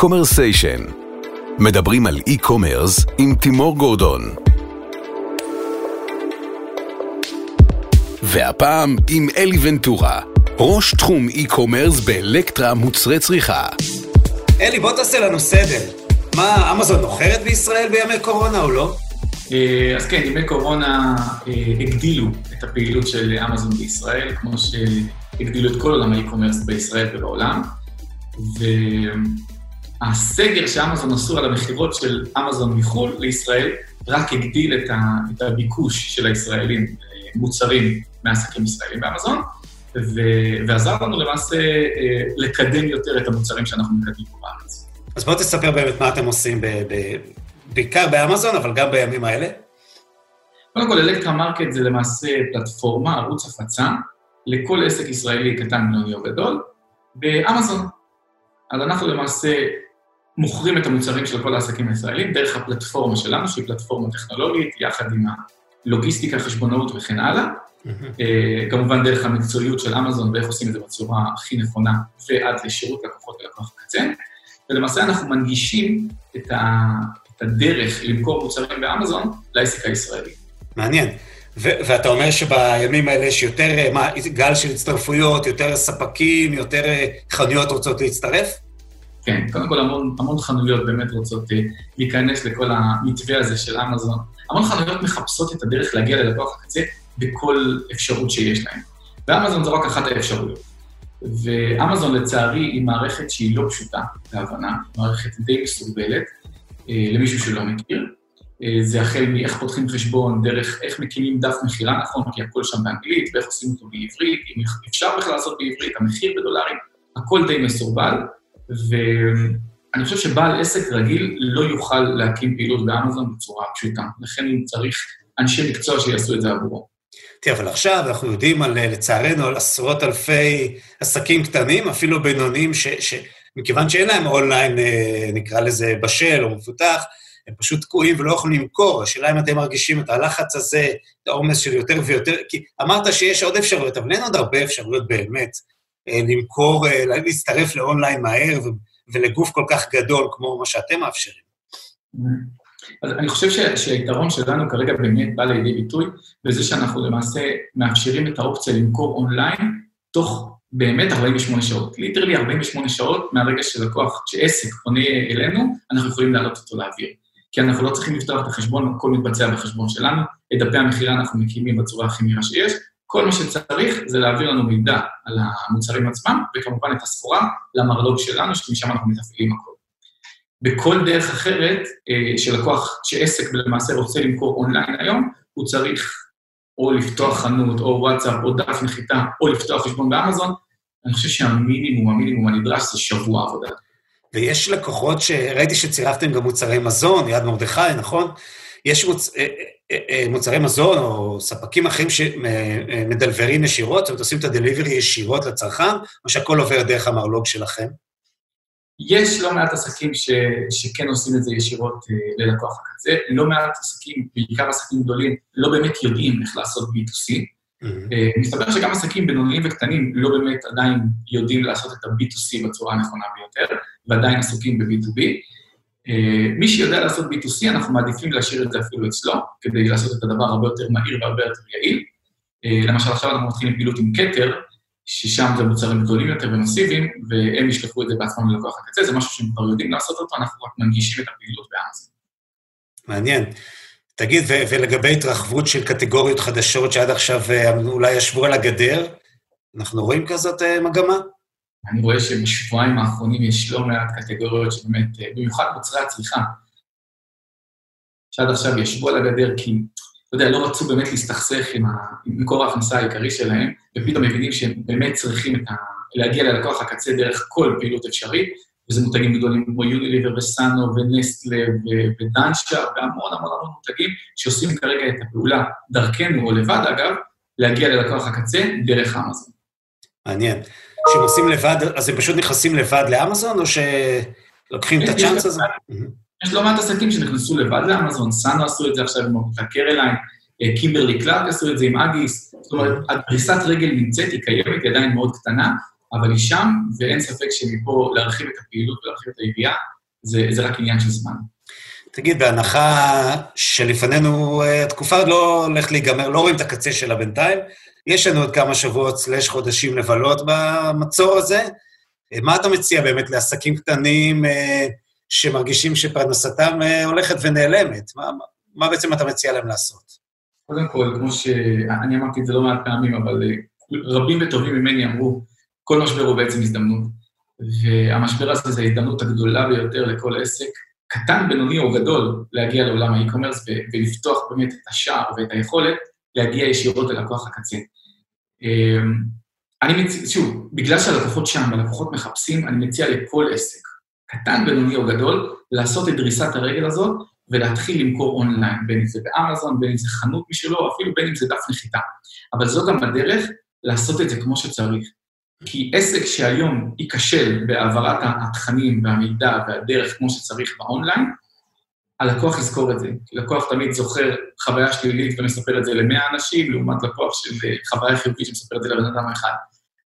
Commersation. מדברים על e-commerce עם תימור גורדון. והפעם עם אלי ונטורה, ראש תחום e-commerce באלקטרה מוצרי צריכה. אלי, בוא תעשה לנו סדר. מה, אמזון מוכרת בישראל בימי קורונה או לא? אה, אז כן, ימי קורונה אה, הגדילו את הפעילות של אמזון בישראל, כמו שהגדילו את כל עולם ה e-commerce בישראל ובעולם. והסגר שאמזון עשו על המכירות של אמזון מחו"ל לישראל, רק הגדיל את, ה, את הביקוש של הישראלים, אה, מוצרים מעסקים ישראלים באמזון, ו, ועזר לנו למעשה לקדם יותר את המוצרים שאנחנו מקדמים פה בארץ. אז בוא תספר באמת מה אתם עושים, ב, ב, בעיקר באמזון, אבל גם בימים האלה. קודם כל, אלקטרה מרקט זה למעשה פלטפורמה, ערוץ הפצה, לכל עסק ישראלי קטן, בינוני או גדול, באמזון. אז אנחנו למעשה מוכרים את המוצרים של כל העסקים הישראלים דרך הפלטפורמה שלנו, שהיא פלטפורמה טכנולוגית, יחד עם הלוגיסטיקה, חשבונאות וכן הלאה. Mm-hmm. כמובן דרך המקצועיות של אמזון ואיך עושים את זה בצורה הכי נכונה ועד לשירות לקוחות ולקוח הקצה. ולמעשה אנחנו מנגישים את, ה, את הדרך למכור מוצרים באמזון לעסק הישראלי. מעניין. ו- ואתה אומר שבימים האלה יש יותר, מה, גל של הצטרפויות, יותר ספקים, יותר אה, חנויות רוצות להצטרף? כן, קודם כל המון, המון חנויות באמת רוצות uh, להיכנס לכל המתווה הזה של אמזון. המון חנויות מחפשות את הדרך להגיע ללקוח הקצה בכל אפשרות שיש להן. ואמזון זו רק אחת האפשרויות. ואמזון לצערי היא מערכת שהיא לא פשוטה להבנה, מערכת די מסורבלת, אה, למישהו שלא מכיר. אה, זה החל מאיך פותחים חשבון, דרך איך מקימים דף מכירה נכון, כי הכל שם באנגלית, ואיך עושים אותו בעברית, אם אפשר בכלל לעשות בעברית, המחיר בדולרים, הכל די מסורבל, ואני חושב שבעל עסק רגיל לא יוכל להקים פעילות באמזון בצורה פשוטה, לכן הוא צריך אנשי מקצוע שיעשו את זה עבורו. תראה, אבל עכשיו אנחנו יודעים על, לצערנו, על עשרות אלפי עסקים קטנים, אפילו בינוניים, שמכיוון שאין להם אונליין, אה, נקרא לזה, בשל או מפותח, הם פשוט תקועים ולא יכולים למכור. השאלה אם אתם מרגישים את הלחץ הזה, את העומס של יותר ויותר, כי אמרת שיש עוד אפשרויות, אבל אין עוד הרבה אפשרויות באמת למכור, אה, להצטרף לאונליין מהר ולגוף כל כך גדול כמו מה שאתם מאפשרים. אז אני חושב שהיתרון שלנו כרגע באמת בא לידי ביטוי בזה שאנחנו למעשה מאפשרים את האופציה למכור אונליין תוך באמת 48 שעות. literally 48 שעות מהרגע שלקוח, שעסק פונה אלינו, אנחנו יכולים להעלות אותו לאוויר. כי אנחנו לא צריכים לפתוח את החשבון, הכל מתבצע בחשבון שלנו, את דפי המכירה אנחנו מקימים בצורה הכי מהירה שיש, כל מה שצריך זה להעביר לנו מידע על המוצרים עצמם, וכמובן את הסחורה למרלוג שלנו, שמשם אנחנו מתפעילים הכל. בכל דרך אחרת אה, שלקוח, שעסק למעשה רוצה למכור אונליין היום, הוא צריך או לפתוח חנות, או וואטסאפ, או דף נחיתה, או לפתוח חשבון באמזון, אני חושב שהמינימום, המינימום הנדרש זה שבוע עבודה. ויש לקוחות שראיתי שצירפתם גם מוצרי מזון, יד מרדכי, נכון? יש מוצ... אה, אה, מוצרי מזון או ספקים אחרים שמדלברים ישירות, זאת אומרת, עושים את הדליברי ישירות לצרכן, או שהכל עובר דרך המרלוג שלכם? יש לא מעט עסקים ש, שכן עושים את זה ישירות ללקוח הקצה, לא מעט עסקים, בעיקר עסקים גדולים, לא באמת יודעים איך לעשות B2C. Mm-hmm. מסתבר שגם עסקים בינוניים וקטנים לא באמת עדיין יודעים לעשות את ה-B2C בצורה הנכונה ביותר, ועדיין עסוקים ב-B2B. אה, מי שיודע לעשות B2C, אנחנו מעדיפים להשאיר את זה אפילו אצלו, כדי לעשות את הדבר הרבה יותר מהיר והרבה יותר יעיל. Uh, למשל, עכשיו אנחנו מתחילים פעילות עם כתר, ששם זה מוצרים גדולים יותר ומסיביים, והם ישלחו את זה בעצמם ללקוח הקצה, זה משהו שהם כבר יודעים לעשות אותו, אנחנו רק מנגישים את הפעילות באמזון. מעניין. תגיד, ו- ולגבי התרחבות של קטגוריות חדשות שעד עכשיו אה, אולי ישבו על הגדר, אנחנו רואים כזאת אה, מגמה? אני רואה שבשבועיים האחרונים יש לא מעט קטגוריות שבאמת, אה, במיוחד מוצרי הצריכה, שעד עכשיו ישבו על הגדר כי אתה יודע, לא רצו באמת להסתכסך עם מקור ההכנסה העיקרי שלהם, ופתאום מבינים שהם באמת צריכים ה... להגיע ללקוח הקצה דרך כל פעילות אפשרית, וזה מותגים גדולים כמו יוניליבר וסאנו ונסטלה ודנשה, והמון המון המון מותגים שעושים כרגע את הפעולה דרכנו, או לבד אגב, להגיע ללקוח הקצה דרך אמזון. מעניין. כשהם עושים לבד, אז הם פשוט נכנסים לבד לאמזון, או שלוקחים את הצ'אנס הזה? יש לא מעט עסקים שנכנסו לבד לאמזון, סאנו עשו את זה עכשיו עם עמותת קרליין, אה, קימברלי קלארק עשו את זה עם אגיס, זאת אומרת, הפריסת רגל נמצאת, היא קיימת, היא עדיין מאוד קטנה, אבל היא שם, ואין ספק שמפה להרחיב את הפעילות ולהרחיב את הידיעה, זה, זה רק עניין של זמן. תגיד, בהנחה שלפנינו אה, התקופה עוד לא הולכת להיגמר, לא רואים את הקצה שלה בינתיים, יש לנו עוד כמה שבועות סלש חודשים לבלות במצור הזה. אה, מה אתה מציע באמת לעסקים קטנים אה, שמרגישים שפרנסתם הולכת ונעלמת? מה, מה בעצם אתה מציע להם לעשות? קודם כל, כמו שאני אמרתי את זה לא מעט פעמים, אבל רבים וטובים ממני אמרו, כל משבר הוא בעצם הזדמנות. והמשבר הזה זה ההזדמנות הגדולה ביותר לכל עסק, קטן, בינוני או גדול, להגיע לעולם האי-קומרס ולפתוח באמת את השער ואת היכולת להגיע ישירות ללקוח הקצה. אמ, אני מציע, שוב, בגלל שהלקוחות שם והלקוחות מחפשים, אני מציע לכל עסק, קטן, בינוני או גדול, לעשות את דריסת הרגל הזאת ולהתחיל למכור אונליין, בין אם זה באמזון, בין אם זה חנות משלו, אפילו בין אם זה דף נחיתה. אבל זו גם הדרך לעשות את זה כמו שצריך. כי עסק שהיום ייכשל בהעברת התכנים והמידע והדרך כמו שצריך באונליין, הלקוח יזכור את זה. לקוח תמיד זוכר חוויה שלילית ומספר את זה למאה אנשים, לעומת לקוח של חוויה חיובית שמספר את זה לבן אדם אחד.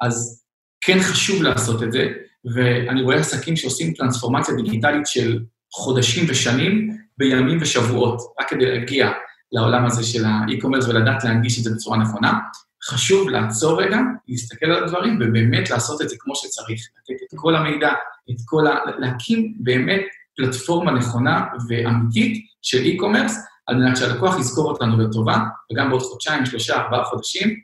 אז כן חשוב לעשות את זה, ואני רואה עסקים שעושים טרנספורמציה דיגיטלית של חודשים ושנים בימים ושבועות, רק כדי להגיע לעולם הזה של האי-קומרס ולדעת להנגיש את זה בצורה נכונה. חשוב לעצור רגע, להסתכל על הדברים ובאמת לעשות את זה כמו שצריך, לתת את כל המידע, את כל ה... להקים באמת פלטפורמה נכונה ואמיתית של e-commerce, על מנת שהלקוח יזכור אותנו לטובה, וגם בעוד חודשיים, שלושה, ארבעה חודשים,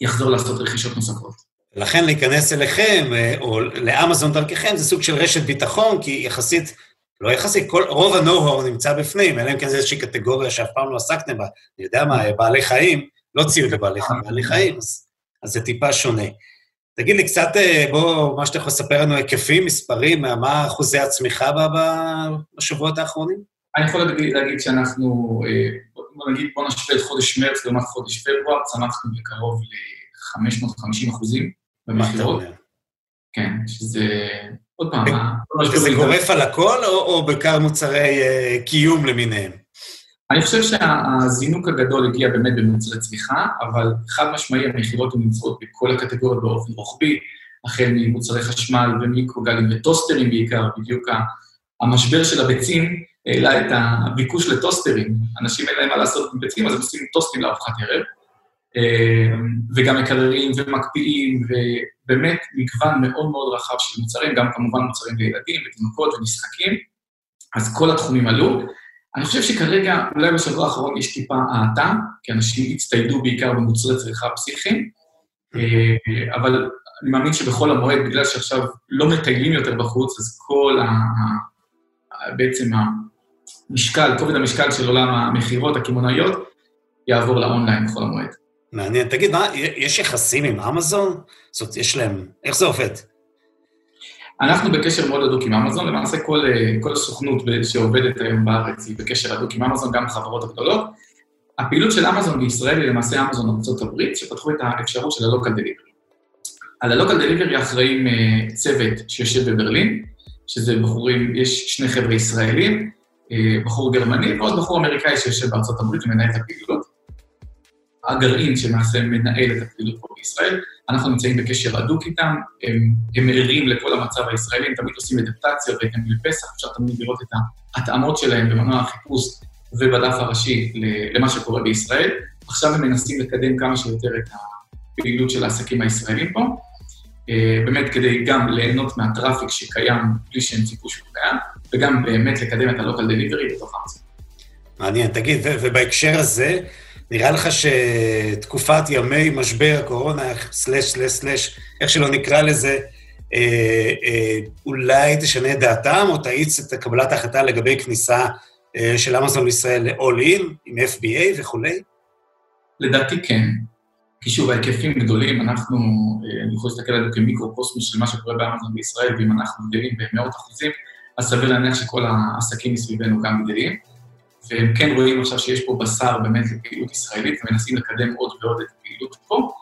יחזור לעשות רכישות נוספות. לכן להיכנס אליכם, אה, או לאמזון דרככם, זה סוג של רשת ביטחון, כי יחסית, לא יחסית, כל, רוב ה-know-how נמצא בפנים, אלא אם כן זו איזושהי קטגוריה שאף פעם לא עסקתם בה, אני יודע מה, בעלי חיים, לא ציוד לבעלי חיים, אז, אז זה טיפה שונה. תגיד לי קצת, אה, בוא, מה שאתה יכול לספר לנו, היקפים, מספרים, מה אחוזי הצמיחה בשבועות האחרונים? אני יכול להגיד, להגיד שאנחנו, אה, בוא נגיד, בוא נשווה את חודש מרץ לעומת חודש פברואר, צמחנו בקרוב ל-550 אחוזים במכירות. כן, שזה, עוד פעם, זה גורף על הכל, או, בעיקר מוצרי קיום למיניהם? אני חושב שהזינוק הגדול הגיע באמת במוצרי צמיחה, אבל חד משמעי המכירות נמצאות בכל הקטגוריות באופן רוחבי, החל ממוצרי חשמל ומיקרוגלים וטוסטרים בעיקר, בדיוק המשבר של הביצים העלה את הביקוש לטוסטרים. אנשים אין להם מה לעשות עם ביצים, אז הם עושים טוסטים לארוחת ערב, אה, וגם מקררים ומקפיאים, ובאמת מגוון מאוד מאוד רחב של מוצרים, גם כמובן מוצרים לילדים ותינוקות ומשחקים, אז כל התחומים עלו. אני חושב שכרגע, אולי בשבוע האחרון יש טיפה האטה, כי אנשים הצטיידו בעיקר במוצרי צריכה פסיכיים, אה, אבל אני מאמין שבחול המועד, בגלל שעכשיו לא מטיילים יותר בחוץ, אז כל ה... בעצם המשקל, כובד המשקל של עולם המכירות הקמעונאיות, יעבור לאונליין בחול המועד. מעניין. תגיד, מה, יש יחסים עם אמזון? זאת אומרת, יש להם... איך זה עובד? אנחנו בקשר מאוד הדוק עם אמזון, למעשה כל, אה, כל הסוכנות שעובדת היום בארץ היא בקשר הדוק עם אמזון, גם החברות הגדולות. הפעילות של אמזון בישראל היא למעשה אמזון ארצות הברית, שפתחו את האפשרות של ה-Local Delivery. על ה-Local Delivery אחראים אה, צוות שיושב בברלין, שזה בחורים, יש שני חבר'ה ישראלים, אה, בחור גרמני ועוד בחור אמריקאי שיושב בארצות הברית ומנהל את הפעילות. הגרעין שלמעשה מנהל את הפעילות פה בישראל. אנחנו נמצאים בקשר הדוק איתם, הם, הם ערים לכל המצב הישראלי, הם תמיד עושים אדפטציות, וגם בפסח אפשר תמיד לראות את ההתאמות שלהם במנוע החיפוש ובדף הראשי למה שקורה בישראל. עכשיו הם מנסים לקדם כמה שיותר את הפעילות של העסקים הישראלים פה, אה, באמת כדי גם ליהנות מהטראפיק שקיים בלי שהם ציפו שהוא קיים, וגם באמת לקדם את ה-local delivery בתוך הארץ. מעניין. תגיד, ובהקשר הזה, נראה לך שתקופת ימי משבר, קורונה, סלש, סלש, סלש, איך שלא נקרא לזה, אה, אה, אולי תשנה את דעתם או תאיץ את קבלת ההחלטה לגבי כניסה אה, של אמזון לישראל ל-all in, עם FBA וכולי? לדעתי כן. כי שוב, ההיקפים גדולים, אנחנו, אה, אני יכול להסתכל על זה כמיקרו-קוסמוס של מה שקורה באמזון בישראל, ואם אנחנו גדלים במאות אחוזים, אז סביר להניח שכל העסקים מסביבנו גם גדלים. והם כן רואים עכשיו שיש פה בשר באמת לפעילות ישראלית, ומנסים לקדם עוד ועוד את הפעילות פה.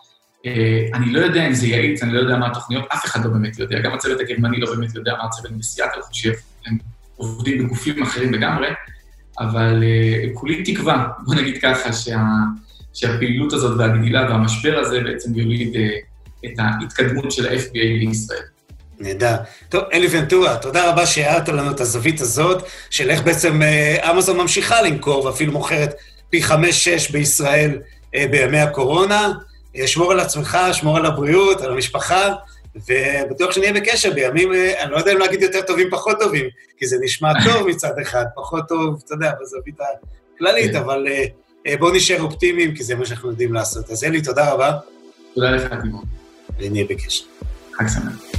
אה, אני לא יודע אם זה יעיל, אני לא יודע מה התוכניות, אף אחד לא באמת יודע, גם הצוות הגרמני לא באמת יודע מה הצוות בסיאטל חושב, הם עובדים בגופים אחרים לגמרי, אבל uh, כולי תקווה, בוא נגיד ככה, שה, שהפעילות הזאת והגדילה והמשבר הזה בעצם יוליד uh, את ההתקדמות של ה-FBA בישראל. נהדר. טוב, אלי ונטורה, תודה רבה שהערת לנו את הזווית הזאת, של איך בעצם אה, אמזון ממשיכה למכור, ואפילו מוכרת פי חמש-שש בישראל אה, בימי הקורונה. אה, שמור על עצמך, שמור על הבריאות, על המשפחה, ובטוח שנהיה בקשר בימים, אני לא יודע אם להגיד יותר טובים, פחות טובים, כי זה נשמע טוב מצד אחד, פחות טוב, אתה יודע, בזווית הכללית, כן. אבל בואו נשאר אופטימיים, כי זה מה שאנחנו יודעים לעשות. אז אלי, תודה רבה. תודה לך, תימון. ונהיה בקשר. חג שמח.